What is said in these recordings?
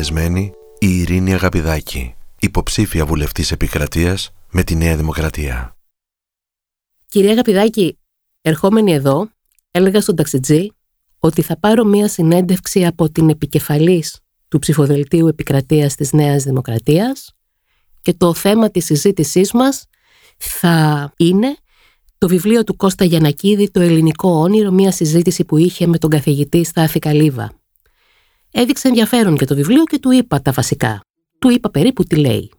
καλεσμένη η Ειρήνη Αγαπηδάκη, υποψήφια βουλευτής επικρατείας με τη Νέα Δημοκρατία. Κυρία Αγαπηδάκη, ερχόμενη εδώ, έλεγα στον ταξιτζή ότι θα πάρω μία συνέντευξη από την επικεφαλής του ψηφοδελτίου επικρατείας της Νέας Δημοκρατίας και το θέμα της συζήτησής μας θα είναι το βιβλίο του Κώστα Γιανακίδη «Το ελληνικό όνειρο», μία συζήτηση που είχε με τον καθηγητή Στάθη Καλύβα. Έδειξε ενδιαφέρον για το βιβλίο και του είπα τα βασικά. Του είπα περίπου τι λέει.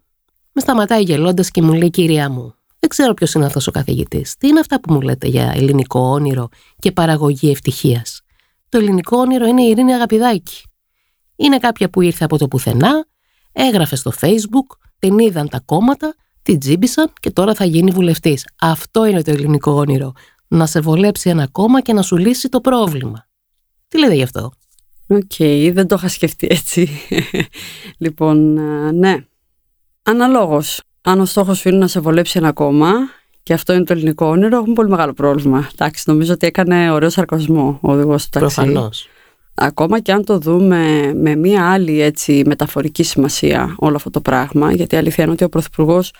Με σταματάει γελώντας και μου λέει: Κυρία μου, δεν ξέρω ποιος είναι αυτός ο καθηγητής. Τι είναι αυτά που μου λέτε για ελληνικό όνειρο και παραγωγή ευτυχίας; Το ελληνικό όνειρο είναι η Ειρήνη Αγαπηδάκη. Είναι κάποια που ήρθε από το πουθενά, έγραφε στο Facebook, την είδαν τα κόμματα, την τζίμπησαν και τώρα θα γίνει βουλευτής. Αυτό είναι το ελληνικό όνειρο. Να σε βολέψει ένα κόμμα και να σου λύσει το πρόβλημα. Τι λέτε γι' αυτό; Οκ, δεν το είχα σκεφτεί έτσι. λοιπόν, ναι. Αναλόγως, αν ο στόχος σου είναι να σε βολέψει ένα κόμμα και αυτό είναι το ελληνικό όνειρο, έχουμε πολύ μεγάλο πρόβλημα. Εντάξει, νομίζω ότι έκανε ωραίο σαρκασμό ο οδηγός του ταξί. Προφανώς. Ακόμα και αν το δούμε με μία άλλη έτσι μεταφορική σημασία όλο αυτό το πράγμα, γιατί αλήθεια είναι ότι ο Πρωθυπουργός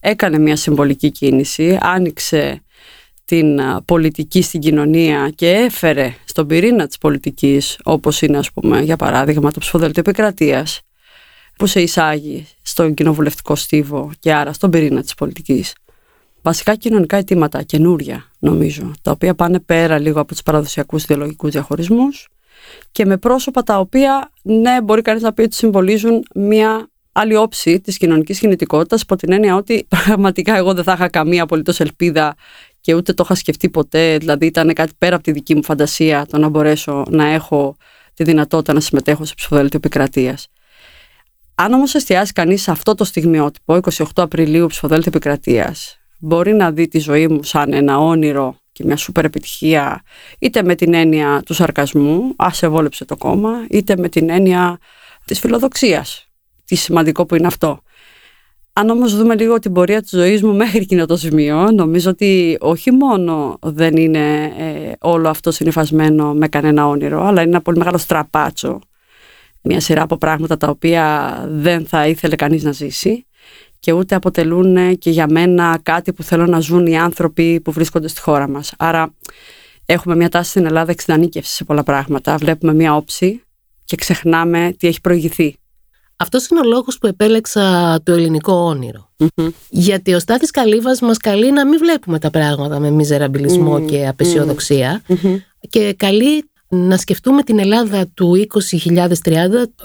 έκανε μία συμβολική κίνηση, άνοιξε την πολιτική στην κοινωνία και έφερε στον πυρήνα της πολιτικής, όπως είναι ας πούμε για παράδειγμα το ψηφοδέλτιο επικρατείας, που σε εισάγει στον κοινοβουλευτικό στίβο και άρα στον πυρήνα της πολιτικής. Βασικά κοινωνικά αιτήματα, καινούρια νομίζω, τα οποία πάνε πέρα λίγο από τους παραδοσιακούς ιδεολογικούς διαχωρισμούς και με πρόσωπα τα οποία, ναι, μπορεί κανείς να πει ότι συμβολίζουν μια άλλη όψη της κοινωνικής κινητικότητας υπό την έννοια ότι πραγματικά εγώ δεν θα είχα καμία απολύτως ελπίδα και ούτε το είχα σκεφτεί ποτέ. Δηλαδή, ήταν κάτι πέρα από τη δική μου φαντασία το να μπορέσω να έχω τη δυνατότητα να συμμετέχω σε ψηφοδέλτιο επικρατείας. Αν όμως εστιάσει κανείς σε αυτό το στιγμιότυπο, 28 Απριλίου ψηφοδέλτιο επικρατείας, μπορεί να δει τη ζωή μου σαν ένα όνειρο και μια σούπερ επιτυχία, είτε με την έννοια του σαρκασμού, ας εβόλεψε το κόμμα, είτε με την έννοια της φιλοδοξίας. Τι σημαντικό που είναι αυτό. Αν όμως δούμε λίγο την πορεία της ζωής μου μέχρι εκείνο το σημείο, νομίζω ότι όχι μόνο δεν είναι ε, όλο αυτό συνειφασμένο με κανένα όνειρο, αλλά είναι ένα πολύ μεγάλο στραπάτσο. Μια σειρά από πράγματα τα οποία δεν θα ήθελε κανείς να ζήσει και ούτε αποτελούν και για μένα κάτι που θέλω να ζουν οι άνθρωποι που βρίσκονται στη χώρα μας. Άρα έχουμε μια τάση στην Ελλάδα εξειδανίκευση σε πολλά πράγματα. Βλέπουμε μια όψη και ξεχνάμε τι έχει προηγηθεί. Αυτός είναι ο λόγος που επέλεξα το ελληνικό Γιατί ο Στάθης Καλύβας μας καλεί να μην βλέπουμε τα πράγματα με μιζεραμπιλισμό και απεσιοδοξια και καλεί να σκεφτούμε την Ελλάδα του 2030.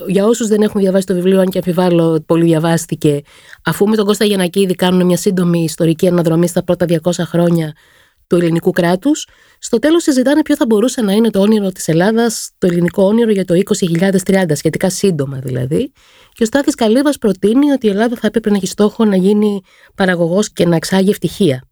Για όσους δεν έχουν διαβάσει το βιβλίο, αν και αμφιβάλλω πολύ διαβάστηκε, αφού με τον Κώστα Γιανακίδη κάνουν μια σύντομη ιστορική αναδρομή στα πρώτα 200 χρόνια του ελληνικού κράτους, στο τέλος συζητάνε ποιο θα μπορούσε να είναι το όνειρο της Ελλάδας, το ελληνικό όνειρο για το 2030, σχετικά σύντομα δηλαδή. Και ο Στάθης Καλύβας προτείνει ότι η Ελλάδα θα έπρεπε να έχει στόχο να γίνει παραγωγός και να εξάγει ευτυχία.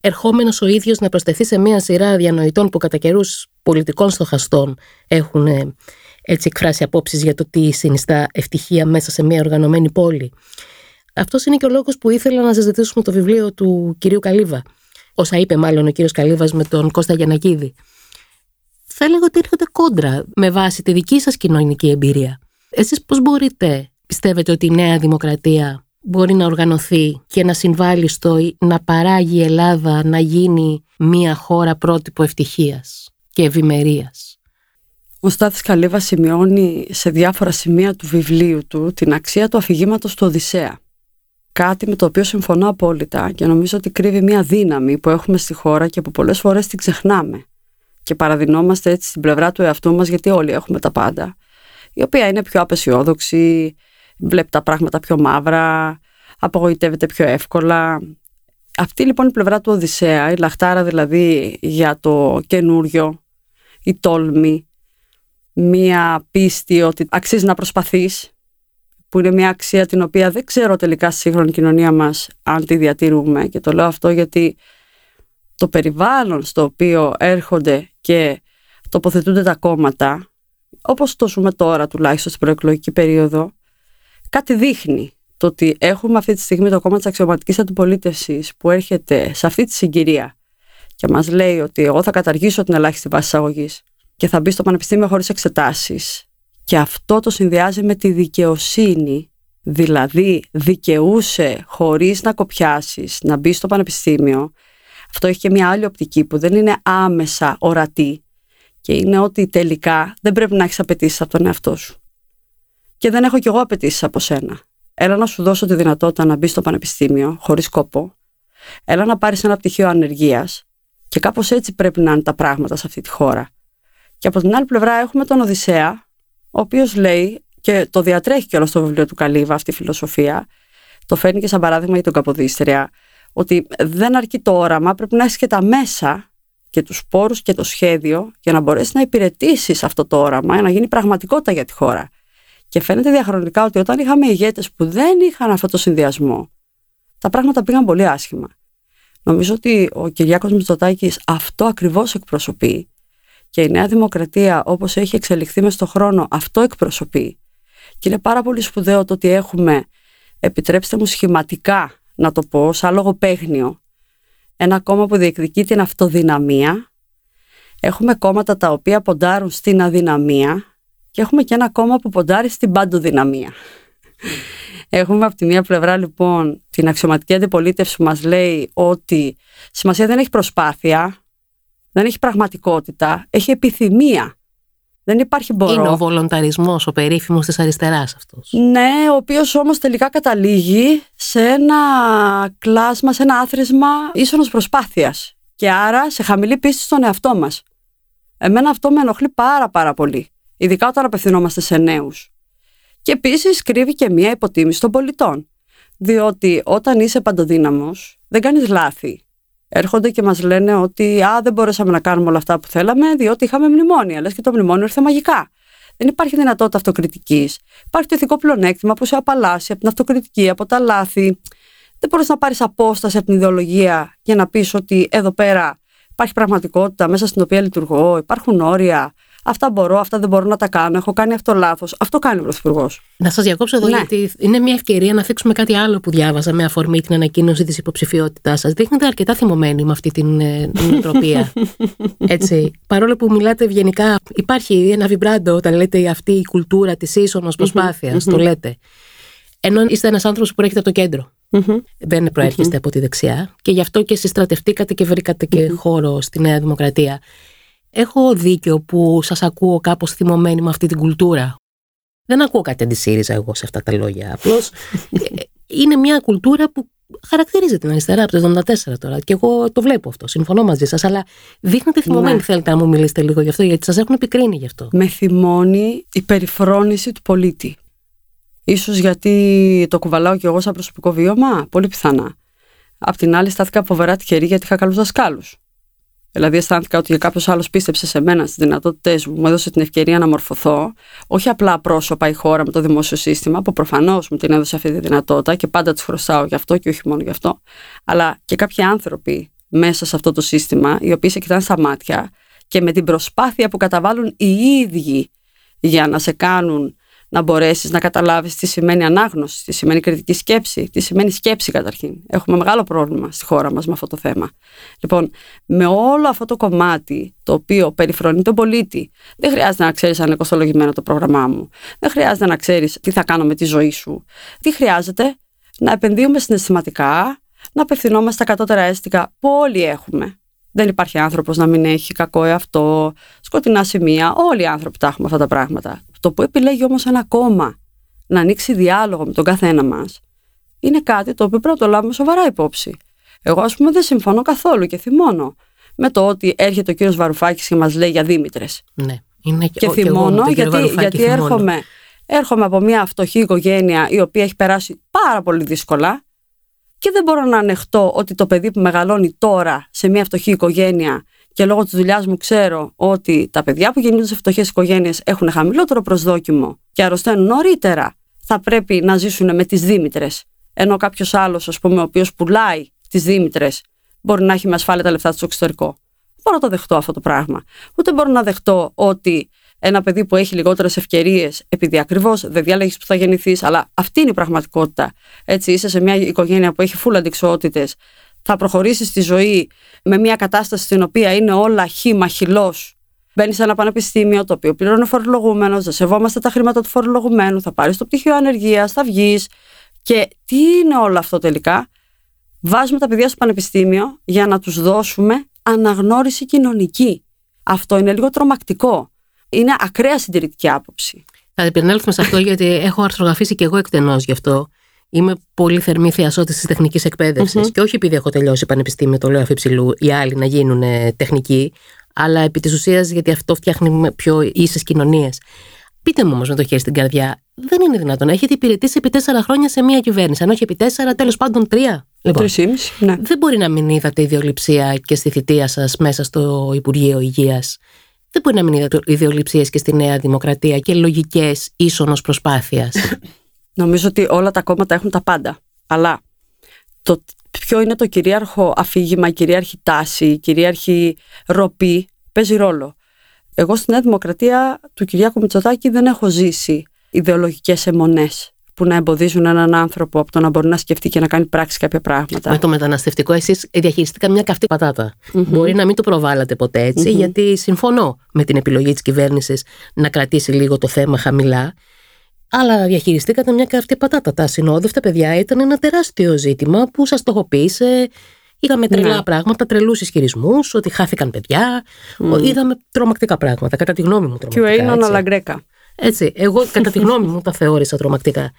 Ερχόμενος ο ίδιος να προσθεθεί σε μια σειρά διανοητών που κατά καιρούς πολιτικών στοχαστών έχουν ε, έτσι εκφράσει απόψεις για το τι συνιστά ευτυχία μέσα σε μια οργανωμένη πόλη. Αυτός είναι και ο λόγος που ήθελα να συζητήσουμε το βιβλίο του κυρίου Καλύβα όσα είπε μάλλον ο κύριος Καλύβας με τον Κώστα Γιανακίδη. Θα έλεγα ότι έρχονται κόντρα με βάση τη δική σας κοινωνική εμπειρία. Εσείς πώς μπορείτε, πιστεύετε ότι η νέα δημοκρατία μπορεί να οργανωθεί και να συμβάλλει στο να παράγει η Ελλάδα να γίνει μια χώρα πρότυπο ευτυχίας και ευημερίας; Ο Στάθης Καλύβας σημειώνει σε διάφορα σημεία του βιβλίου του την αξία του αφηγήματος του Οδυσσέα κάτι με το οποίο συμφωνώ απόλυτα και νομίζω ότι κρύβει μια δύναμη που έχουμε στη χώρα και που πολλές φορές την ξεχνάμε και παραδεινόμαστε έτσι στην πλευρά του εαυτού μας γιατί όλοι έχουμε τα πάντα η οποία είναι πιο απεσιόδοξη, βλέπει τα πράγματα πιο μαύρα, απογοητεύεται πιο εύκολα. Αυτή λοιπόν η πλευρά του Οδυσσέα, η λαχτάρα δηλαδή για το καινούριο, η τόλμη, μία πίστη ότι αξίζει να προσπαθείς που είναι μια αξία την οποία δεν ξέρω τελικά στη σύγχρονη κοινωνία μας αν τη διατηρούμε. Και το λέω αυτό γιατί το περιβάλλον στο οποίο έρχονται και τοποθετούνται τα κόμματα όπως το ζούμε τώρα τουλάχιστον στην προεκλογική περίοδο κάτι δείχνει το ότι έχουμε αυτή τη στιγμή το κόμμα της αξιωματικής αντιπολίτευσης που έρχεται σε αυτή τη συγκυρία και μας λέει ότι εγώ θα καταργήσω την ελάχιστη βάση εισαγωγής και θα μπει στο πανεπιστήμιο χωρίς εξετάσεις και αυτό το συνδυάζει με τη δικαιοσύνη, δηλαδή δικαιούσε χωρίς να κοπιάσεις, να μπει στο πανεπιστήμιο. Αυτό έχει και μια άλλη οπτική που δεν είναι άμεσα ορατή και είναι ότι τελικά δεν πρέπει να έχεις απαιτήσεις από τον εαυτό σου. Και δεν έχω κι εγώ απαιτήσεις από σένα. Έλα να σου δώσω τη δυνατότητα να μπει στο πανεπιστήμιο χωρίς κόπο. Έλα να πάρεις ένα πτυχίο ανεργίας και κάπως έτσι πρέπει να είναι τα πράγματα σε αυτή τη χώρα. Και από την άλλη πλευρά έχουμε τον Οδυσσέα, ο οποίος λέει, και το διατρέχει και όλο στο βιβλίο του Καλύβα αυτή η φιλοσοφία, το φέρνει και σαν παράδειγμα για τον Καποδίστρια, ότι δεν αρκεί το όραμα, πρέπει να έχεις και τα μέσα και τους πόρους και το σχέδιο για να μπορέσεις να υπηρετήσεις αυτό το όραμα, για να γίνει πραγματικότητα για τη χώρα. Και φαίνεται διαχρονικά ότι όταν είχαμε ηγέτες που δεν είχαν αυτό το συνδυασμό, τα πράγματα πήγαν πολύ άσχημα. Νομίζω ότι ο Κυριάκος Μητσοτάκης αυτό ακριβώς εκπροσωπεί και η Νέα Δημοκρατία όπως έχει εξελιχθεί μες στον χρόνο αυτό εκπροσωπεί και είναι πάρα πολύ σπουδαίο το ότι έχουμε επιτρέψτε μου σχηματικά να το πω σαν λογοπαίγνιο ένα κόμμα που διεκδικεί την αυτοδυναμία έχουμε κόμματα τα οποία ποντάρουν στην αδυναμία και έχουμε και ένα κόμμα που ποντάρει στην παντοδυναμία. Έχουμε από τη μία πλευρά λοιπόν την αξιωματική αντιπολίτευση που μας λέει ότι σημασία δεν έχει προσπάθεια, δεν έχει πραγματικότητα, έχει επιθυμία. Δεν υπάρχει μπορώ. Είναι ο βολονταρισμός, ο περίφημος της αριστεράς αυτός. Ναι, ο οποίος όμως τελικά καταλήγει σε ένα κλάσμα, σε ένα άθροισμα ίσονος προσπάθειας. Και άρα σε χαμηλή πίστη στον εαυτό μας. Εμένα αυτό με ενοχλεί πάρα πάρα πολύ. Ειδικά όταν απευθυνόμαστε σε νέους. Και επίσης κρύβει και μία υποτίμηση των πολιτών. Διότι όταν είσαι παντοδύναμος, δεν κάνεις λάθη. Έρχονται και μας λένε ότι α, δεν μπορέσαμε να κάνουμε όλα αυτά που θέλαμε, διότι είχαμε μνημόνια. Λες και το μνημόνιο ήρθε μαγικά. Δεν υπάρχει δυνατότητα αυτοκριτικής. Υπάρχει το ηθικό πλεονέκτημα που σε απαλλάσσει από την αυτοκριτική, από τα λάθη. Δεν μπορείς να πάρεις απόσταση από την ιδεολογία για να πεις ότι εδώ πέρα υπάρχει πραγματικότητα μέσα στην οποία λειτουργώ, υπάρχουν όρια, Αυτά μπορώ, αυτά δεν μπορώ να τα κάνω. Έχω κάνει αυτό λάθος. Αυτό κάνει ο Πρωθυπουργός. Να σας διακόψω εδώ, ναι. γιατί είναι μια ευκαιρία να θίξουμε κάτι άλλο που διάβαζα με αφορμή την ανακοίνωση της υποψηφιότητάς σας. Δείχνετε αρκετά θυμωμένοι με αυτή την ε, νοοτροπία. Έτσι. Παρόλο που μιλάτε ευγενικά, υπάρχει ένα βιμπράντο όταν λέτε αυτή η κουλτούρα της ίσονος προσπάθειας. το λέτε. Ενώ είστε ένας άνθρωπος που προέρχεται από το κέντρο. Δεν προέρχεστε από τη δεξιά. Και γι' αυτό και συστρατευτήκατε και βρήκατε και χώρο στη Νέα Δημοκρατία. Έχω δίκιο που σας ακούω κάπως θυμωμένη με αυτή την κουλτούρα. Δεν ακούω κάτι αντισύριζα εγώ σε αυτά τα λόγια. Απλώς ε, είναι μια κουλτούρα που χαρακτηρίζει την αριστερά από το 1974 τώρα. Και εγώ το βλέπω αυτό. Συμφωνώ μαζί σας. Αλλά δείχνετε θυμωμένη. Ναι. Θέλετε να μου μιλήσετε λίγο γι' αυτό, γιατί σας έχουν επικρίνει γι' αυτό. Με θυμώνει η περιφρόνηση του πολίτη. Ίσως γιατί το κουβαλάω κι εγώ σαν προσωπικό βίωμα. Πολύ πιθανά. Απ' την άλλη, στάθηκα φοβερά τυχερή γιατί είχα καλούς δασκάλους. Δηλαδή, αισθάνθηκα ότι κάποιος άλλος πίστεψε σε μένα, στις δυνατότητές μου, μου έδωσε την ευκαιρία να μορφωθώ. Όχι απλά πρόσωπα η χώρα με το δημόσιο σύστημα, που προφανώς μου την έδωσε αυτή τη δυνατότητα και πάντα τη χρωστάω γι' αυτό και όχι μόνο γι' αυτό, αλλά και κάποιοι άνθρωποι μέσα σε αυτό το σύστημα, οι οποίοι σε κοιτάνε στα μάτια και με την προσπάθεια που καταβάλουν οι ίδιοι για να σε κάνουν να μπορέσεις να καταλάβεις τι σημαίνει ανάγνωση, τι σημαίνει κριτική σκέψη, τι σημαίνει σκέψη καταρχήν. Έχουμε μεγάλο πρόβλημα στη χώρα μας με αυτό το θέμα. Λοιπόν, με όλο αυτό το κομμάτι το οποίο περιφρονεί τον πολίτη, δεν χρειάζεται να ξέρεις αν είναι κοστολογημένο το πρόγραμμά μου. Δεν χρειάζεται να ξέρεις τι θα κάνω με τη ζωή σου. Τι χρειάζεται; Να επενδύουμε συναισθηματικά, να απευθυνόμαστε στα κατώτερα αίσθηκα που όλοι έχουμε. Δεν υπάρχει άνθρωπος να μην έχει κακό εαυτό, σκοτεινά σημεία. Όλοι οι άνθρωποι τα έχουμε αυτά τα πράγματα. Το που επιλέγει όμως ένα κόμμα να ανοίξει διάλογο με τον καθένα μας, είναι κάτι το οποίο πρέπει να το λάβουμε σοβαρά υπόψη. Εγώ, ας πούμε, δεν συμφωνώ καθόλου και θυμώνω με το ότι έρχεται ο κύριος Βαρουφάκης και μας λέει για Δήμητρες. Ναι, είναι και, και θυμώνω γιατί, γιατί έρχομαι, έρχομαι από μια φτωχή οικογένεια η οποία έχει περάσει πάρα πολύ δύσκολα και δεν μπορώ να ανεχτώ ότι το παιδί που μεγαλώνει τώρα σε μια φτωχή οικογένεια και λόγω της δουλειάς μου ξέρω ότι τα παιδιά που γεννιούνται σε φτωχές οικογένειες έχουν χαμηλότερο προσδόκιμο και αρρωσταίνουν νωρίτερα, θα πρέπει να ζήσουν με τις Δήμητρε. Ενώ κάποιος άλλος, ας πούμε, ο οποίος πουλάει τις Δήμητρε, μπορεί να έχει με ασφάλεια τα λεφτά του στο εξωτερικό. Δεν μπορώ να το δεχτώ αυτό το πράγμα. Ούτε μπορώ να δεχτώ ότι ένα παιδί που έχει λιγότερες ευκαιρίες, επειδή ακριβώς δεν διάλεγει που θα γεννηθείς, αλλά αυτή είναι η πραγματικότητα. Έτσι, είσαι σε μια οικογένεια που έχει φούλα αντικσότητες, θα προχωρήσεις στη ζωή με μια κατάσταση στην οποία είναι όλα χήμα χυλό Μπαίνεις σε ένα πανεπιστήμιο το οποίο πληρώνει ο φορολογούμενος, δεν σεβόμαστε τα χρήματα του φορολογουμένου, θα πάρεις το πτυχίο ανεργίας, θα βγεις. Και τι είναι όλο αυτό τελικά; Βάζουμε τα παιδιά στο πανεπιστήμιο για να τους δώσουμε αναγνώριση κοινωνική. Αυτό είναι λίγο τρομακτικό. Είναι ακραία συντηρητική άποψη. Θα επανέλθουμε σε αυτό γιατί έχω αρθρογραφήσει και εγώ εκτενώς γι' αυτό. Είμαι πολύ θερμή θεασότη της τεχνικής Και όχι επειδή έχω τελειώσει πανεπιστήμιο, το λέω αφιψηλού, οι άλλοι να γίνουν τεχνικοί, αλλά επί της ουσίας γιατί αυτό φτιάχνει πιο ίσες κοινωνίες. Πείτε μου όμως με το χέρι στην καρδιά, δεν είναι δυνατόν. Έχετε υπηρετήσει επί τέσσερα χρόνια σε μία κυβέρνηση, αν όχι επί τέσσερα, τέλος πάντων τρία. Λοιπόν, ναι. Δεν μπορεί να μην είδατε ιδεολειψία και στη θητεία σας μέσα στο Υπουργείο Υγείας. Δεν μπορεί να μην είδατε ιδεολειψίες και στη Νέα Δημοκρατία και λογικές ίσονος προσπάθειας. Νομίζω ότι όλα τα κόμματα έχουν τα πάντα. Αλλά το ποιο είναι το κυρίαρχο αφήγημα, η κυρίαρχη τάση, η κυρίαρχη ροπή παίζει ρόλο. Εγώ στη Νέα Δημοκρατία του Κυριάκου Μητσοτάκη δεν έχω ζήσει ιδεολογικές αιμονές που να εμποδίζουν έναν άνθρωπο από το να μπορεί να σκεφτεί και να κάνει πράξη κάποια πράγματα. Με το μεταναστευτικό, εσείς διαχειριστήκα μια καυτή Μπορεί να μην το προβάλλατε ποτέ γιατί συμφωνώ με την επιλογή της κυβέρνησης να κρατήσει λίγο το θέμα χαμηλά. Αλλά διαχειριστήκατε μια καυτή πατάτα. Τα συνόδευτα παιδιά ήταν ένα τεράστιο ζήτημα που σας στοχοποίησε. Είδαμε τρελά ναι. πράγματα, τρελούς ισχυρισμούς, ότι χάθηκαν παιδιά. Είδαμε τρομακτικά πράγματα, κατά τη γνώμη μου τρομακτικά. Και ο Έινον Αλαγκρέκα. Έτσι. Εγώ, κατά τη γνώμη μου, τα θεώρησα τρομακτικά.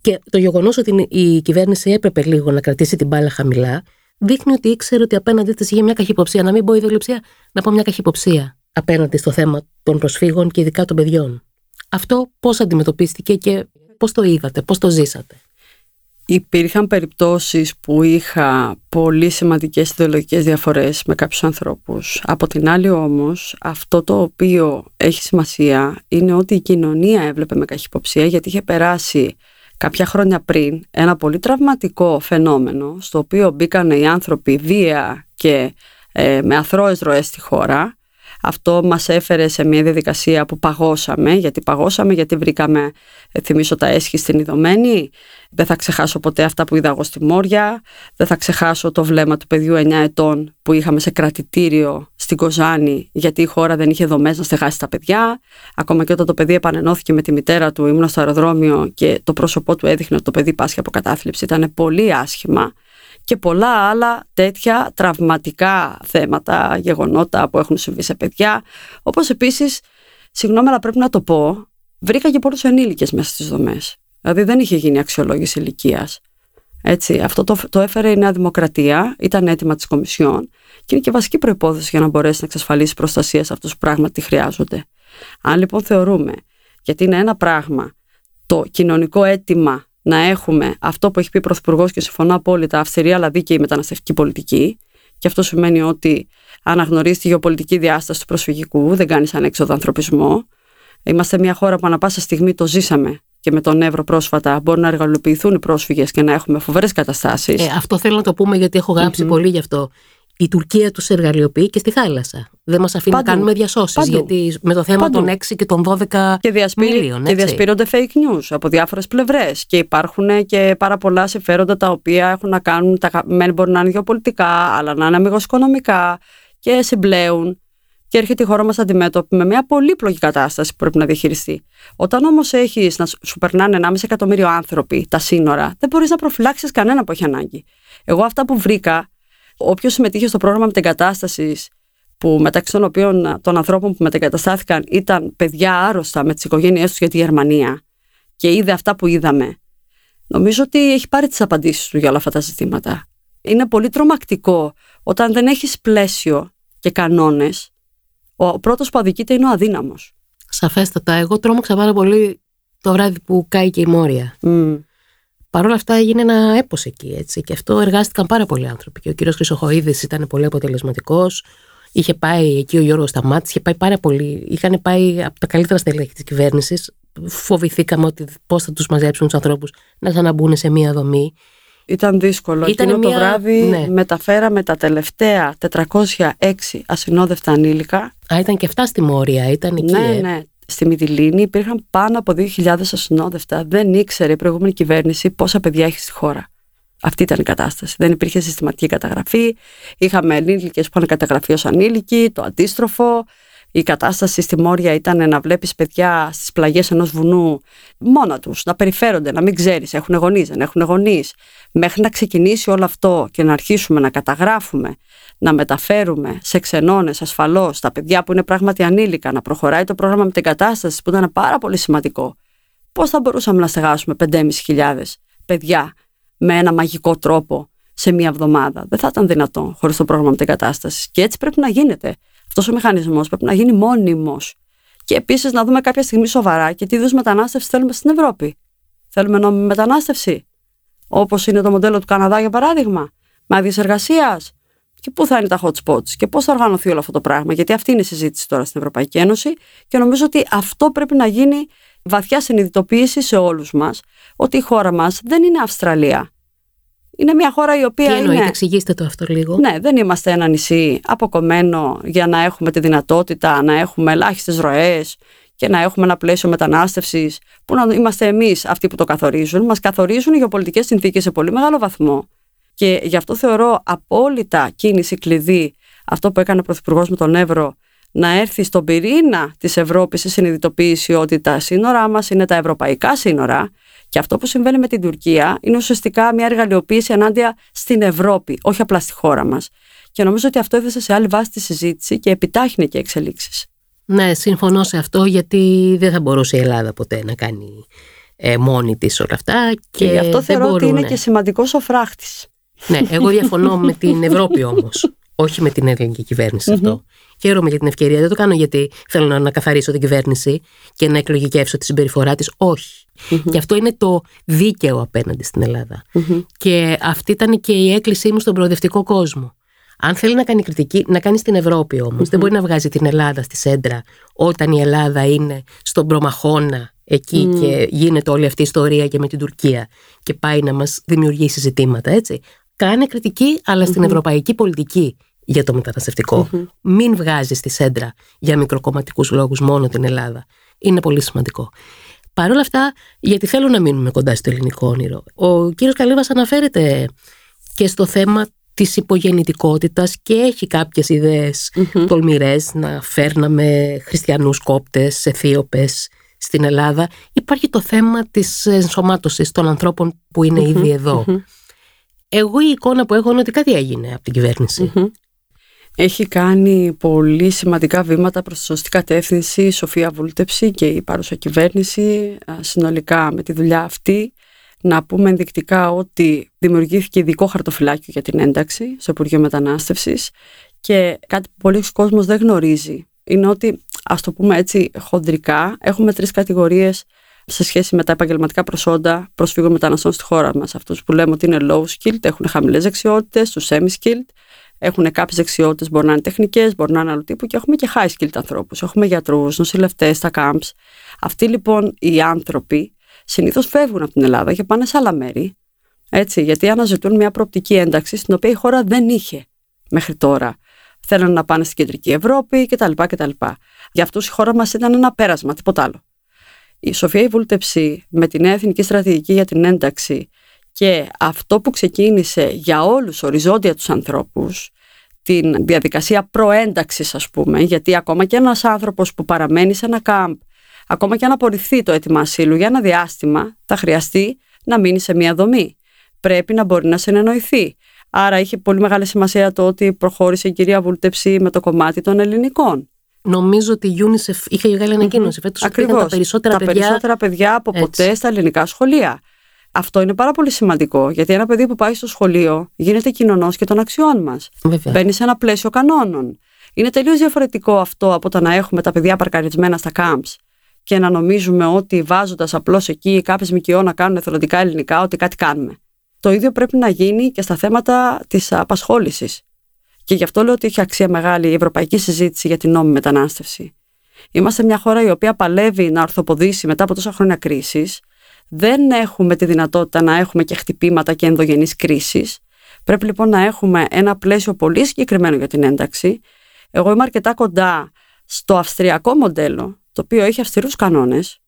Και το γεγονός ότι η κυβέρνηση έπρεπε λίγο να κρατήσει την μπάλα χαμηλά, δείχνει ότι ήξερε ότι απέναντί της είχε μια καχυποψία. Να μην πω ιδεολειψία, να πω μια καχυποψία απέναντι στο θέμα των προσφύγων και ειδικά των παιδιών. Αυτό πώς αντιμετωπίστηκε και πώς το είδατε, πώς το ζήσατε; Υπήρχαν περιπτώσεις που είχα πολύ σημαντικές ιδεολογικές διαφορές με κάποιους ανθρώπους. Από την άλλη όμως, αυτό το οποίο έχει σημασία είναι ότι η κοινωνία έβλεπε με καχυποψία γιατί είχε περάσει κάποια χρόνια πριν ένα πολύ τραυματικό φαινόμενο στο οποίο μπήκαν οι άνθρωποι βία και ε, με αθρώες ροές στη χώρα αυτό μας έφερε σε μια διαδικασία που παγώσαμε, γιατί παγώσαμε, γιατί βρήκαμε, ε, θυμίσω τα έσχη στην Ιδωμένη, δεν θα ξεχάσω ποτέ αυτά που είδα εγώ στη Μόρια, δεν θα ξεχάσω το βλέμμα του παιδιού 9 ετών που είχαμε σε κρατητήριο στην Κοζάνη, γιατί η χώρα δεν είχε δομές να στεγάσει τα παιδιά. Ακόμα και όταν το παιδί επανενώθηκε με τη μητέρα του, ήμουν στο αεροδρόμιο και το πρόσωπό του έδειχνε ότι το παιδί πάσχει από κατάθλιψη, ήταν πολύ άσχημα και πολλά άλλα τέτοια τραυματικά θέματα, γεγονότα που έχουν συμβεί σε παιδιά. Όπως επίσης, συγγνώμη αλλά πρέπει να το πω, βρήκα και πολλούς ενήλικες μέσα στις δομές. Δηλαδή δεν είχε γίνει αξιολόγηση ηλικίας. Έτσι, αυτό το, το έφερε η Νέα Δημοκρατία, ήταν έτοιμα της Κομισιόν και είναι και βασική προπόθεση για να μπορέσει να εξασφαλίσει προστασία σε αυτούς που πράγματι χρειάζονται. Αν λοιπόν θεωρούμε, γιατί είναι ένα πράγμα, το κοινωνικό αίτημα να έχουμε αυτό που έχει πει ο Πρωθυπουργός και συμφωνώ απόλυτα, αυστηρή αλλά δίκαιη μεταναστευτική πολιτική. Και αυτό σημαίνει ότι αναγνωρίζει τη γεωπολιτική διάσταση του προσφυγικού, δεν κάνει ανέξοδο ανθρωπισμό. Είμαστε μια χώρα που ανα πάσα στιγμή το ζήσαμε και με τον Εύρο πρόσφατα μπορούν να εργαλοποιηθούν οι πρόσφυγες και να έχουμε φοβερές καταστάσεις. Ε, αυτό θέλω να το πούμε γιατί έχω πολύ γι' αυτό η Τουρκία τους εργαλειοποιεί και στη θάλασσα. Δεν μας αφήνει να κάνουμε διασώσεις. Γιατί με το θέμα των 6 και των 12 και μιλίων. Και διασπείρονται fake news από διάφορες πλευρές. Και υπάρχουν και πάρα πολλά συμφέροντα τα οποία έχουν να κάνουν. Τα μεν μπορεί να είναι γεωπολιτικά, αλλά να είναι αμυγοσκονομικά και συμπλέουν. Και έρχεται η χώρα μας αντιμέτωπη με μια πολύπλοκη κατάσταση που πρέπει να διαχειριστεί. Όταν όμως έχεις να σου περνάνε 1,5 εκατομμύριο άνθρωποι τα σύνορα, δεν μπορείς να προφυλάξεις κανένα που έχει ανάγκη. Εγώ αυτά που βρήκα Όποιος συμμετείχε στο πρόγραμμα μετεγκατάστασης, που μεταξύ των οποίων των ανθρώπων που μετεγκαταστάθηκαν ήταν παιδιά άρρωστα με τις οικογένειές τους για τη Γερμανία και είδε αυτά που είδαμε, νομίζω ότι έχει πάρει τις απαντήσεις του για όλα αυτά τα ζητήματα. Είναι πολύ τρομακτικό όταν δεν έχεις πλαίσιο και κανόνες. Ο πρώτος που αδικείται είναι ο αδύναμος. Σαφέστατα. Εγώ τρόμαξα πάρα πολύ το βράδυ που κάει και η Μόρια. Παρ' όλα αυτά έγινε ένα έπος εκεί έτσι, και αυτό εργάστηκαν πάρα πολλοί άνθρωποι. Και ο κύριος Χρυσοχοίδης ήταν πολύ αποτελεσματικός. Είχε πάει εκεί ο Γιώργος Σταμάτης, είχε πάει πάρα πολύ. Είχαν πάει από τα καλύτερα στελέχη της κυβέρνησης. Φοβηθήκαμε ότι πώς θα τους μαζέψουν τους ανθρώπους να ξαναμπούν σε μία δομή. Ήταν δύσκολο. Ήταν Εκείνο το βράδυ ναι. μεταφέραμε τα τελευταία 406 ασυνόδευτα ανήλικα. Α, ήταν και αυτά στη Μόρια, ήταν εκεί. Ναι, ε. ναι στη Μυτιλίνη υπήρχαν πάνω από 2.000 ασυνόδευτα. Δεν ήξερε η προηγούμενη κυβέρνηση πόσα παιδιά έχει στη χώρα. Αυτή ήταν η κατάσταση. Δεν υπήρχε συστηματική καταγραφή. Είχαμε ενήλικες που είχαν καταγραφεί ως ανήλικοι, το αντίστροφο. η κατάσταση στη Μόρια ήταν να βλέπεις παιδιά στις πλαγιές ενός βουνού μόνα τους, να περιφέρονται, να μην ξέρεις, έχουν γονείς, δεν έχουν γονείς. Μέχρι να ξεκινήσει όλο αυτό και να αρχίσουμε να καταγράφουμε, να μεταφέρουμε σε ξενώνες ασφαλώς τα παιδιά που είναι πράγματι ανήλικα, να προχωράει το πρόγραμμα με την κατάσταση που ήταν πάρα πολύ σημαντικό. Πώς θα μπορούσαμε να στεγάσουμε 5.500 παιδιά με ένα μαγικό τρόπο σε μία εβδομάδα; Δεν θα ήταν δυνατόν χωρίς το πρόγραμμα μετεγκατάσταση. Και έτσι πρέπει να γίνεται. Αυτός ο μηχανισμός πρέπει να γίνει μόνιμος. Και επίσης να δούμε κάποια στιγμή σοβαρά και τι είδους μετανάστευση θέλουμε στην Ευρώπη. Θέλουμε νόμιμη μετανάστευση, όπως είναι το μοντέλο του Καναδά για παράδειγμα, με άδειε εργασίας. Και πού θα είναι τα hot spots και πώς θα οργανωθεί όλο αυτό το πράγμα. Γιατί αυτή είναι η συζήτηση τώρα στην Ευρωπαϊκή Ένωση και νομίζω ότι αυτό πρέπει να γίνει βαθιά συνειδητοποίηση σε όλους μας ότι η χώρα μας δεν είναι Αυστραλία. Είναι μια χώρα η οποία. Τι εννοείται, είναι... εξηγήστε το αυτό λίγο. Ναι, δεν είμαστε ένα νησί αποκομμένο για να έχουμε τη δυνατότητα να έχουμε ελάχιστες ροές και να έχουμε ένα πλαίσιο μετανάστευσης που να είμαστε εμείς αυτοί που το καθορίζουν. Μας καθορίζουν οι γεωπολιτικές συνθήκες σε πολύ μεγάλο βαθμό. Και γι' αυτό θεωρώ απόλυτα κίνηση κλειδί αυτό που έκανε ο Πρωθυπουργός με τον Εύρο να έρθει στον πυρήνα της Ευρώπης σε συνειδητοποίηση ότι τα σύνορά μας είναι τα ευρωπαϊκά σύνορα και αυτό που συμβαίνει με την Τουρκία είναι ουσιαστικά μια εργαλειοποίηση ενάντια στην Ευρώπη, όχι απλά στη χώρα μας. Και νομίζω ότι αυτό έθεσε σε άλλη βάση τη συζήτηση και επιτάχυνε και εξελίξεις. Ναι, συμφωνώ σε αυτό γιατί δεν θα μπορούσε η Ελλάδα ποτέ να κάνει ε, μόνη της όλα αυτά. Και, και γι' αυτό θεωρώ ότι είναι και σημαντικός ο φράχτης. Ναι, εγώ διαφωνώ με την Ευρώπη όμως, όχι με την ελληνική κυβέρνηση αυτό. Χαίρομαι για την ευκαιρία. Δεν το κάνω γιατί θέλω να ανακαθαρίσω την κυβέρνηση και να εκλογικεύσω τη συμπεριφορά της. Όχι. Και αυτό είναι το δίκαιο απέναντι στην Ελλάδα. Και αυτή ήταν και η έκκλησή μου στον προοδευτικό κόσμο. Αν θέλει να κάνει κριτική, να κάνει στην Ευρώπη όμως. Δεν μπορεί να βγάζει την Ελλάδα στη σέντρα όταν η Ελλάδα είναι στον προμαχώνα εκεί και γίνεται όλη αυτή η ιστορία και με την Τουρκία και πάει να μας δημιουργήσει ζητήματα, έτσι. Κάνε κριτική, αλλά στην ευρωπαϊκή πολιτική για το μεταναστευτικο Μην βγάζει στη σέντρα για μικροκομματικούς λόγους μόνο την Ελλάδα. Είναι πολύ σημαντικό. Παρ' όλα αυτά, γιατί θέλω να μείνουμε κοντά στο ελληνικό όνειρο, ο κύριος Καλύβας αναφέρεται και στο θέμα της υπογεννητικότητας και έχει κάποιες ιδέες mm-hmm. τολμηρές να φέρναμε χριστιανούς κόπτες, αιθίωπες στην Ελλάδα. Υπάρχει το θέμα της ενσωμάτωσης των ανθρώπων που είναι ήδη εδώ. Εγώ η εικόνα που έχω είναι ότι κάτι έγινε από την κυβέρνηση έχει κάνει πολύ σημαντικά βήματα προς τη σωστή κατεύθυνση η Σοφία Βούλτεψη και η παρούσα κυβέρνηση συνολικά με τη δουλειά αυτή. Να πούμε ενδεικτικά ότι δημιουργήθηκε ειδικό χαρτοφυλάκιο για την ένταξη στο Υπουργείο Μετανάστευσης και κάτι που πολλοί κόσμος δεν γνωρίζει είναι ότι, ας το πούμε έτσι χοντρικά, έχουμε τρεις κατηγορίες σε σχέση με τα επαγγελματικά προσόντα προσφύγων μεταναστών στη χώρα μας. Αυτούς που λέμε ότι είναι low skilled, έχουν χαμηλές δεξιότητες, τους semi skilled έχουν κάποιες δεξιότητες, μπορεί να είναι τεχνικές, μπορεί να είναι άλλου τύπου και έχουμε και high skilled ανθρώπους. Έχουμε γιατρούς, νοσηλευτές, τα camps. Αυτοί λοιπόν οι άνθρωποι συνήθως φεύγουν από την Ελλάδα και πάνε σε άλλα μέρη. Έτσι, γιατί αναζητούν μια προοπτική ένταξη στην οποία η χώρα δεν είχε μέχρι τώρα. Θέλουν να πάνε στην κεντρική Ευρώπη κτλ. κτλ. Για αυτούς η χώρα μας ήταν ένα πέρασμα, τίποτα άλλο. Η Σοφία η Βούλτεψη με την νέα εθνική στρατηγική για την ένταξη και αυτό που ξεκίνησε για όλους οριζόντια τους ανθρώπους, την διαδικασία προένταξης ας πούμε, γιατί ακόμα και ένας άνθρωπος που παραμένει σε ένα κάμπ, ακόμα και αν απορριφθεί το αίτημα ασύλου για ένα διάστημα, θα χρειαστεί να μείνει σε μια δομή. Πρέπει να μπορεί να συνεννοηθεί. Άρα είχε πολύ μεγάλη σημασία το ότι προχώρησε η κυρία Βούλτεψη με το κομμάτι των ελληνικών. Νομίζω ότι η UNICEF είχε βγάλει ανακοίνωση. Mm-hmm. Φέτος τα περισσότερα τα παιδιά... περισσότερα παιδιά από ποτέ στα ελληνικά σχολεία. Αυτό είναι πάρα πολύ σημαντικό, γιατί ένα παιδί που πάει στο σχολείο γίνεται κοινωνός και των αξιών μας. Μπαίνει σε ένα πλαίσιο κανόνων. Είναι τελείως διαφορετικό αυτό από το να έχουμε τα παιδιά παρκαρισμένα στα camps και να νομίζουμε ότι βάζοντας απλώς εκεί κάποιες ΜΚΟ να κάνουν εθελοντικά ελληνικά, ότι κάτι κάνουμε. Το ίδιο πρέπει να γίνει και στα θέματα της απασχόλησης. Και γι' αυτό λέω ότι έχει αξία μεγάλη η ευρωπαϊκή συζήτηση για την νόμιμη μετανάστευση. Είμαστε μια χώρα η οποία παλεύει να ορθοποδήσει μετά από τόσα χρόνια κρίσης δεν έχουμε τη δυνατότητα να έχουμε και χτυπήματα και ενδογενείς κρίσεις. Πρέπει λοιπόν να έχουμε ένα πλαίσιο πολύ συγκεκριμένο για την ένταξη. Εγώ είμαι αρκετά κοντά στο αυστριακό μοντέλο, το οποίο έχει αυστηρούς κανόνες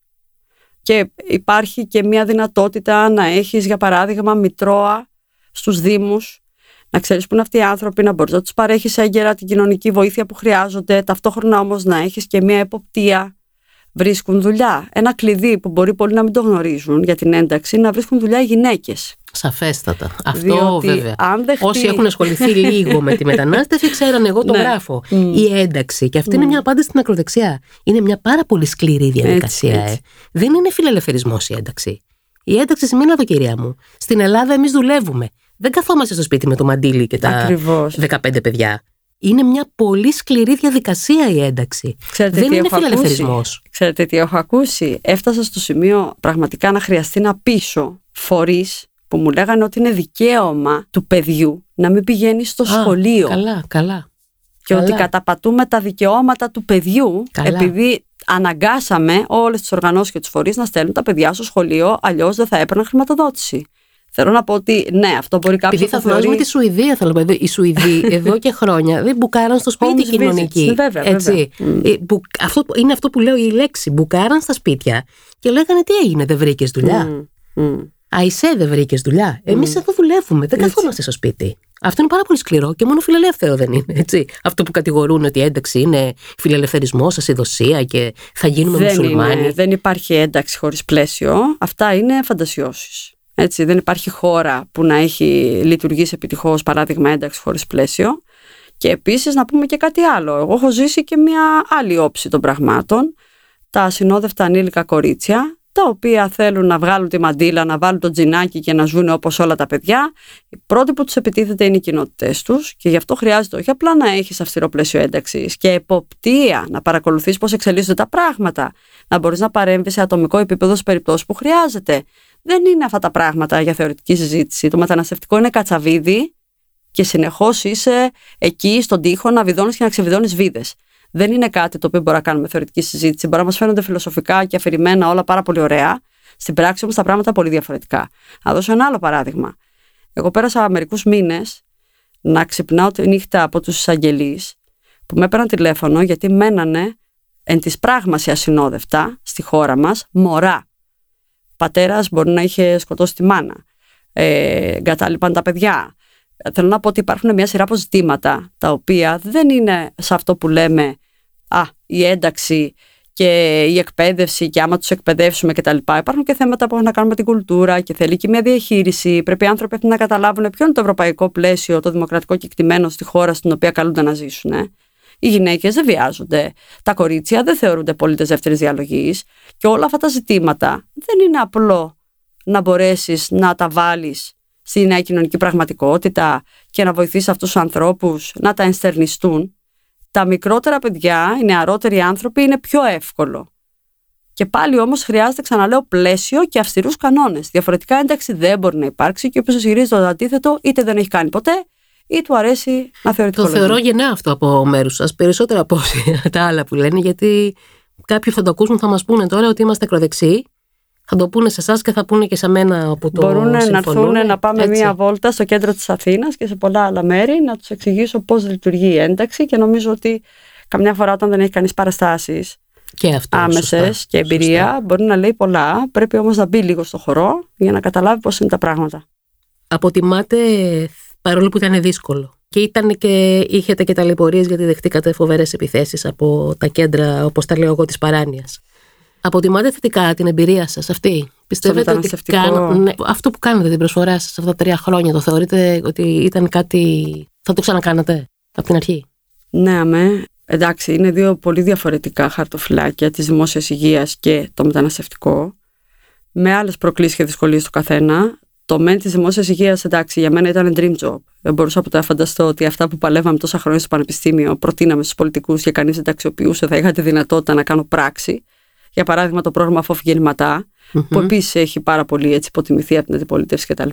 και υπάρχει και μια δυνατότητα να έχεις για παράδειγμα μητρώα στους δήμους, να ξέρεις που είναι αυτοί οι άνθρωποι, να μπορείς να τους παρέχεις έγκαιρα την κοινωνική βοήθεια που χρειάζονται, ταυτόχρονα όμως να έχεις και μια εποπτεία. Βρίσκουν δουλειά. Ένα κλειδί που μπορεί πολλοί να μην το γνωρίζουν για την ένταξη, να βρίσκουν δουλειά οι γυναίκες. Σαφέστατα. Αυτό βέβαια. Όσοι έχουν ασχοληθεί λίγο με τη μετανάστευση, ξέραν εγώ το ναι. γράφω. Η ένταξη. Και αυτή είναι μια απάντηση στην ακροδεξιά. Είναι μια πάρα πολύ σκληρή διαδικασία. Ε. Δεν είναι φιλελευθερισμός η ένταξη. Η ένταξη σημαίνει εδώ, κυρία μου. Στην Ελλάδα εμείς δουλεύουμε. Δεν καθόμαστε στο σπίτι με το μαντίλι και τα Ακριβώς. 15 παιδιά. Είναι μια πολύ σκληρή διαδικασία η ένταξη. Ξέρετε Δεν είναι φιλελευθερισμός. Ξέρετε τι έχω ακούσει; Έφτασα στο σημείο πραγματικά να χρειαστεί να πείσω φορείς που μου λέγανε ότι είναι δικαίωμα του παιδιού να μην πηγαίνει στο σχολείο. Καλά, καλά. Και ότι καταπατούμε τα δικαιώματα του παιδιού επειδή αναγκάσαμε όλες τις οργανώσεις και τους φορείς να στέλνουν τα παιδιά στο σχολείο, αλλιώς δεν θα έπαιρναν χρηματοδότηση. Θέλω να πω ότι ναι, αυτό μπορεί κάποιο να Επειδή θα θεωρεί... τη Σουηδία, θέλω να πω. Οι Σουηδοί εδώ και χρόνια δεν μπουκάραν στο σπίτι κοινωνική. Ναι, βέβαια, έτσι. Ε, αυτό, είναι αυτό που λέω η λέξη. Μπουκάραν στα σπίτια και λέγανε τι έγινε, δεν βρήκες δουλειά; Mm. Αϊσέ, δεν βρήκες δουλειά; Εμείς εδώ δουλεύουμε, δεν καθόμαστε στο σπίτι. Αυτό είναι πάρα πολύ σκληρό και μόνο φιλελεύθερο δεν είναι. Έτσι. Αυτό που κατηγορούν ότι η ένταξη είναι φιλελευθερισμός, ασυδοσία και θα γίνουμε δεν μουσουλμάνοι. Είναι, δεν υπάρχει ένταξη χωρίς πλαίσιο. Αυτά είναι φαντασιώσεις. Έτσι, δεν υπάρχει χώρα που να έχει λειτουργήσει επιτυχώς παράδειγμα ένταξη χωρίς πλαίσιο. Και επίσης να πούμε και κάτι άλλο. Εγώ έχω ζήσει και μια άλλη όψη των πραγμάτων. Τα ασυνόδευτα ανήλικα κορίτσια, τα οποία θέλουν να βγάλουν τη μαντήλα, να βάλουν το τζινάκι και να ζουν όπως όλα τα παιδιά. Οι πρώτοι που τους επιτίθεται είναι οι κοινότητές τους και γι' αυτό χρειάζεται όχι απλά να έχεις αυστηρό πλαίσιο ένταξης και εποπτεία, να παρακολουθείς πώς εξελίσσονται τα πράγματα, να μπορείς να παρέμβεις σε ατομικό επίπεδο σε περιπτώσεις που χρειάζεται. Δεν είναι αυτά τα πράγματα για θεωρητική συζήτηση. Το μεταναστευτικό είναι κατσαβίδι και συνεχώς είσαι εκεί στον τοίχο να βιδώνεις και να ξεβιδώνεις βίδες. Δεν είναι κάτι το οποίο μπορεί να κάνουμε θεωρητική συζήτηση. Μπορεί να μας φαίνονται φιλοσοφικά και αφηρημένα όλα πάρα πολύ ωραία. Στην πράξη όμως τα πράγματα πολύ διαφορετικά. Να δώσω ένα άλλο παράδειγμα. Εγώ πέρασα μερικούς μήνες να ξυπνάω τη νύχτα από τους εισαγγελείς που με έπαιρναν τηλέφωνο γιατί μένανε εν της πράγμασης ασυνόδευτα στη χώρα μας μωρά πατέρας μπορεί να είχε σκοτώσει τη μάνα, ε, εγκατάλειπαν τα παιδιά. Θέλω να πω ότι υπάρχουν μια σειρά από ζητήματα τα οποία δεν είναι σε αυτό που λέμε α, η ένταξη και η εκπαίδευση και άμα τους εκπαιδεύσουμε κτλ. Υπάρχουν και θέματα που έχουν να κάνουν με την κουλτούρα και θέλει και μια διαχείριση. Πρέπει οι άνθρωποι να καταλάβουν ποιο είναι το ευρωπαϊκό πλαίσιο, το δημοκρατικό κεκτημένο στη χώρα στην οποία καλούνται να ζήσουν. Οι γυναίκες δεν βιάζονται. Τα κορίτσια δεν θεωρούνται πολίτες δεύτερης διαλογής. Και όλα αυτά τα ζητήματα δεν είναι απλό να μπορέσεις να τα βάλεις στη νέα κοινωνική πραγματικότητα και να βοηθήσει αυτούς τους ανθρώπους να τα ενστερνιστούν. Τα μικρότερα παιδιά, οι νεαρότεροι άνθρωποι είναι πιο εύκολο. Και πάλι όμως χρειάζεται, ξαναλέω, πλαίσιο και αυστηρούς κανόνες. Διαφορετικά ένταξη δεν μπορεί να υπάρξει και όποιος ισχυρίζει το αντίθετο είτε δεν έχει κάνει ποτέ, ή του αρέσει να θεωρεί Το θεωρώ γενναία αυτό από μέρους σας, περισσότερο από τα άλλα που λένε, γιατί κάποιοι θα το ακούσουν, θα μας πούνε τώρα ότι είμαστε ακροδεξιοί. Θα το πούνε σε εσάς και θα πούνε και σε μένα που το Μπορούν να έρθουν να πάμε Έτσι. μία βόλτα στο κέντρο της Αθήνας και σε πολλά άλλα μέρη να τους εξηγήσω πώς λειτουργεί η ένταξη και νομίζω ότι καμιά φορά όταν δεν έχει κανείς παραστάσεις άμεσες και εμπειρία σωστά. μπορεί να λέει πολλά. Πρέπει όμως να μπει λίγο στο χορό για να καταλάβει πώς είναι τα πράγματα. Αποτιμάτε παρόλο που ήταν δύσκολο. Και ήταν και είχετε και ταλαιπωρίες γιατί δεχτήκατε φοβερές επιθέσεις από τα κέντρα, όπως τα λέω εγώ, της παράνοιας. Αποτιμάτε θετικά την εμπειρία σας αυτή; Πιστεύετε ότι κάνω, ναι, αυτό που κάνετε την προσφορά σας αυτά τα τρία χρόνια, το θεωρείτε ότι ήταν κάτι. θα το ξανακάνατε από την αρχή; Ναι, αμέ. Εντάξει, είναι δύο πολύ διαφορετικά χαρτοφυλάκια της δημόσιας υγείας και το μεταναστευτικό. Με άλλες προκλήσεις και δυσκολίες του καθένα το μεν της δημόσιας υγείας, εντάξει, για μένα ήταν dream job. Δεν μπορούσα ποτέ να φανταστώ ότι αυτά που παλεύαμε τόσα χρόνια στο Πανεπιστήμιο, προτείναμε στους πολιτικούς και κανείς δεν τα αξιοποιούσε, θα είχα τη δυνατότητα να κάνω πράξη. Για παράδειγμα, το πρόγραμμα Φόφη που επίσης έχει πάρα πολύ έτσι, υποτιμηθεί από την αντιπολίτευση κτλ.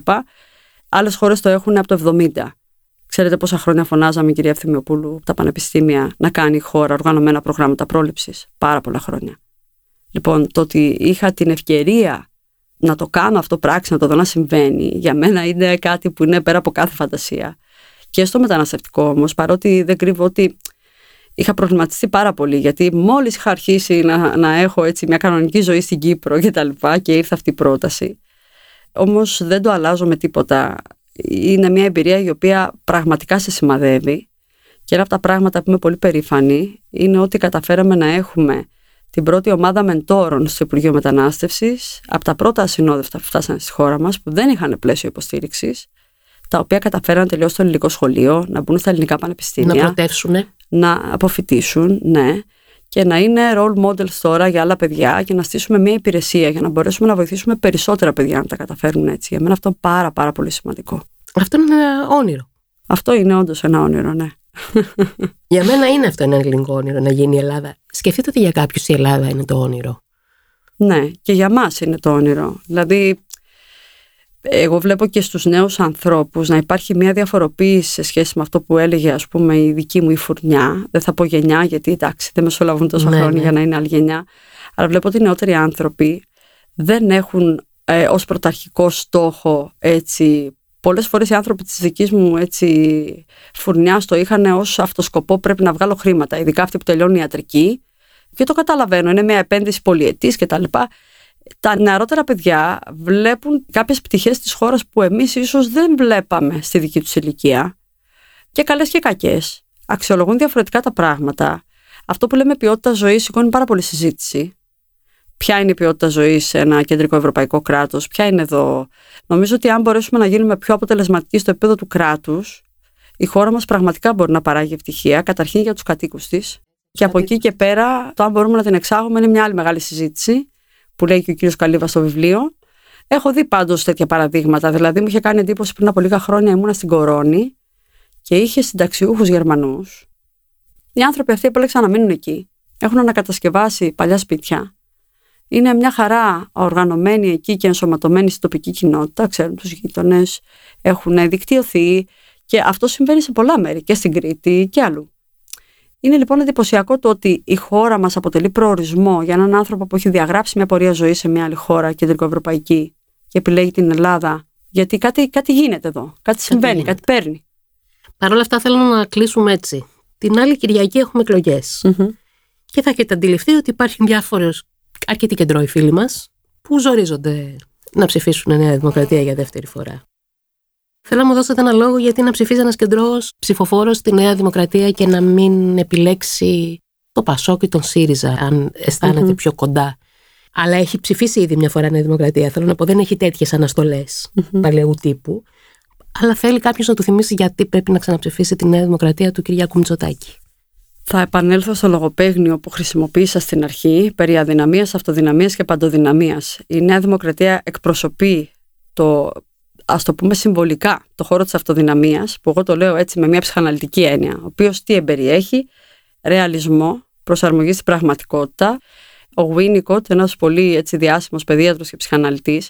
Άλλες χώρες το έχουν από το 70. Ξέρετε πόσα χρόνια φωνάζαμε η κυρία Ευθυμιοπούλου από τα πανεπιστήμια να κάνει η χώρα οργανωμένα προγράμματα πρόληψης. Πάρα πολλά χρόνια. Λοιπόν, το ότι είχα την ευκαιρία να το κάνω αυτό πράξη, να το δω να συμβαίνει, για μένα είναι κάτι που είναι πέρα από κάθε φαντασία. Και στο μεταναστευτικό όμως, παρότι δεν κρύβω ότι είχα προβληματιστεί πάρα πολύ, γιατί μόλις είχα αρχίσει να, να έχω έτσι μια κανονική ζωή στην Κύπρο και τα λοιπά και ήρθε αυτή η πρόταση. Όμως δεν το αλλάζω με τίποτα είναι μια εμπειρία η οποία πραγματικά σε σημαδεύει και ένα από τα πράγματα που είμαι πολύ περήφανη είναι ότι καταφέραμε να έχουμε την πρώτη ομάδα μεντόρων στο Υπουργείο Μετανάστευσης, από τα πρώτα ασυνόδευτα που φτάσανε στη χώρα μας, που δεν είχαν πλαίσιο υποστήριξης, τα οποία καταφέραν να τελειώσουν το ελληνικό σχολείο, να μπουν στα ελληνικά πανεπιστήμια. Να προτεύσουν. Να αποφοιτήσουν, ναι. Και να είναι role models τώρα για άλλα παιδιά και να στήσουμε μια υπηρεσία για να μπορέσουμε να βοηθήσουμε περισσότερα παιδιά να τα καταφέρουν έτσι. Για μένα αυτό είναι πάρα, πάρα πολύ σημαντικό. Αυτό είναι ένα όνειρο. Αυτό είναι όντως ένα όνειρο, ναι. Για μένα είναι αυτό ένα ελληνικό όνειρο να γίνει η Ελλάδα. Σκεφτείτε ότι για κάποιους η Ελλάδα είναι το όνειρο. Ναι, και για μας είναι το όνειρο. Δηλαδή, εγώ βλέπω και στους νέους ανθρώπους να υπάρχει μια διαφοροποίηση σε σχέση με αυτό που έλεγε ας πούμε η δική μου η φουρνιά. Δεν θα πω γενιά γιατί εντάξει δεν μεσολαβούν τόσο ναι, χρόνια ναι. για να είναι άλλη γενιά. Αλλά βλέπω ότι οι νεότεροι άνθρωποι δεν έχουν ε, ως πρωταρχικό στόχο έτσι Πολλές φορές οι άνθρωποι της δικής μου έτσι, φουρνιάς το είχαν ως αυτοσκοπό πρέπει να βγάλω χρήματα, ειδικά αυτοί που τελειώνουν ιατρική και το καταλαβαίνω, είναι μια επένδυση πολυετής και τα λοιπά. Τα νεαρότερα παιδιά βλέπουν κάποιες πτυχές της χώρας που εμείς ίσως δεν βλέπαμε στη δική τους ηλικία και καλές και κακές. Αξιολογούν διαφορετικά τα πράγματα. Αυτό που λέμε ποιότητα ζωής σηκώνει πάρα πολύ συζήτηση ποια είναι η ποιότητα ζωής σε ένα κεντρικό ευρωπαϊκό κράτος, ποια είναι εδώ. Νομίζω ότι αν μπορέσουμε να γίνουμε πιο αποτελεσματικοί στο επίπεδο του κράτους, η χώρα μας πραγματικά μπορεί να παράγει ευτυχία, καταρχήν για τους κατοίκους της. Και από εκεί και πέρα, το αν μπορούμε να την εξάγουμε είναι μια άλλη μεγάλη συζήτηση, που λέει και ο κύριος Καλύβα στο βιβλίο. Έχω δει πάντως τέτοια παραδείγματα. Δηλαδή, μου είχε κάνει εντύπωση πριν από λίγα χρόνια ήμουνα στην Κορώνη και είχε συνταξιούχους Γερμανούς. Οι άνθρωποι αυτοί επέλεξαν να μείνουν εκεί. Έχουν ανακατασκευάσει παλιά σπίτια είναι μια χαρά οργανωμένοι εκεί και ενσωματωμένοι στην τοπική κοινότητα, ξέρουν τους γείτονες, έχουν δικτυωθεί και αυτό συμβαίνει σε πολλά μέρη και στην Κρήτη και αλλού. Είναι λοιπόν εντυπωσιακό το ότι η χώρα μας αποτελεί προορισμό για έναν άνθρωπο που έχει διαγράψει μια πορεία ζωής σε μια άλλη χώρα κεντρικοευρωπαϊκή και επιλέγει την Ελλάδα γιατί κάτι, κάτι γίνεται εδώ, κάτι συμβαίνει, κάτι, παίρνει. Παρ' όλα αυτά θέλω να κλείσουμε έτσι. Την άλλη Κυριακή έχουμε Και θα έχετε αντιληφθεί ότι υπάρχουν διάφορες αρκετοί κεντρώοι φίλοι μας που ζορίζονται να ψηφίσουν Νέα Δημοκρατία για δεύτερη φορά. Θέλω να μου δώσετε ένα λόγο γιατί να ψηφίσει ένας κεντρό ψηφοφόρος στη Νέα Δημοκρατία και να μην επιλέξει το Πασόκ ή τον ΣΥΡΙΖΑ, αν αισθανεται πιο κοντά. Αλλά έχει ψηφίσει ήδη μια φορά Νέα Δημοκρατία. Θέλω να πω, δεν έχει τέτοιες αναστολές mm-hmm. παλαιού τύπου. Αλλά θέλει κάποιος να του θυμίσει γιατί πρέπει να ξαναψηφίσει τη Νέα Δημοκρατία του Κυριάκου Μητσοτάκη. Θα επανέλθω στο λογοπαίγνιο που χρησιμοποίησα στην αρχή περί αδυναμίας, αυτοδυναμίας και παντοδυναμίας. Η Νέα Δημοκρατία εκπροσωπεί το, ας το πούμε συμβολικά, το χώρο της αυτοδυναμίας, που εγώ το λέω έτσι με μια ψυχαναλυτική έννοια, ο οποίος τι εμπεριέχει, ρεαλισμό, προσαρμογή στην πραγματικότητα. Ο Winnicott, ένας πολύ έτσι, διάσημος παιδίατρος και ψυχαναλυτής,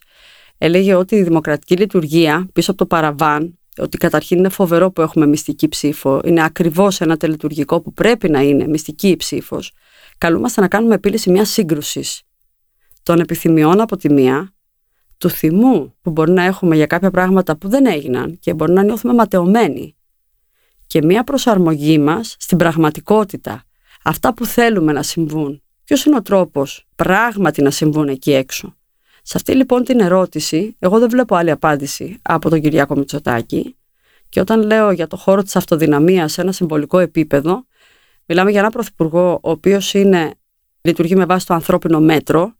έλεγε ότι η δημοκρατική λειτουργία πίσω από το παραβάν ότι καταρχήν είναι φοβερό που έχουμε μυστική ψήφο, είναι ακριβώς ένα τελετουργικό που πρέπει να είναι μυστική η ψήφος. Καλούμαστε να κάνουμε επίλυση μιας σύγκρουσης των επιθυμιών από τη μία, του θυμού που μπορεί να έχουμε για κάποια πράγματα που δεν έγιναν και μπορεί να νιώθουμε ματαιωμένοι και μια προσαρμογή μας στην πραγματικότητα, αυτά που θέλουμε να συμβούν. Ποιος είναι ο τρόπος πράγματι να συμβούν εκεί έξω; Σε αυτή λοιπόν την ερώτηση, εγώ δεν βλέπω άλλη απάντηση από τον Κυριάκο Μητσοτάκη. Και όταν λέω για το χώρο της αυτοδυναμίας σε ένα συμβολικό επίπεδο, μιλάμε για έναν πρωθυπουργό ο οποίος είναι, λειτουργεί με βάση το ανθρώπινο μέτρο,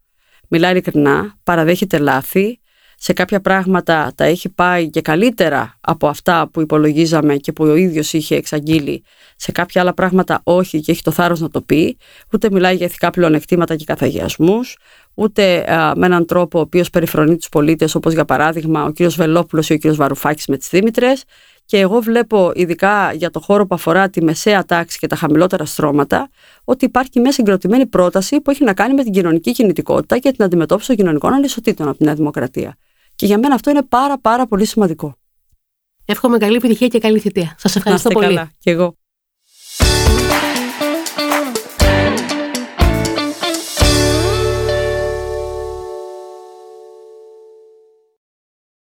μιλάει ειλικρινά, παραδέχεται λάθη, σε κάποια πράγματα τα έχει πάει και καλύτερα από αυτά που υπολογίζαμε και που ο ίδιος είχε εξαγγείλει. Σε κάποια άλλα πράγματα όχι και έχει το θάρρος να το πει. Ούτε μιλάει για ηθικά πλεονεκτήματα και καθαγιασμούς, ούτε με έναν τρόπο ο οποίος περιφρονεί τους πολίτες, όπως για παράδειγμα ο κ. Βελόπουλος ή ο κ. Βαρουφάκης με τις Δήμητρες. Και εγώ βλέπω, ειδικά για το χώρο που αφορά τη μεσαία τάξη και τα χαμηλότερα στρώματα, ότι υπάρχει μια συγκροτημένη πρόταση που έχει να κάνει με την κοινωνική κινητικότητα και την αντιμετώπιση των κοινωνικών ανισοτήτων από την Νέα Δημοκρατία. Και για μένα αυτό είναι πάρα πάρα πολύ σημαντικό. Εύχομαι καλή επιτυχία και καλή θητεία. Σας ευχαριστώ πολύ. Καλά. Και εγώ.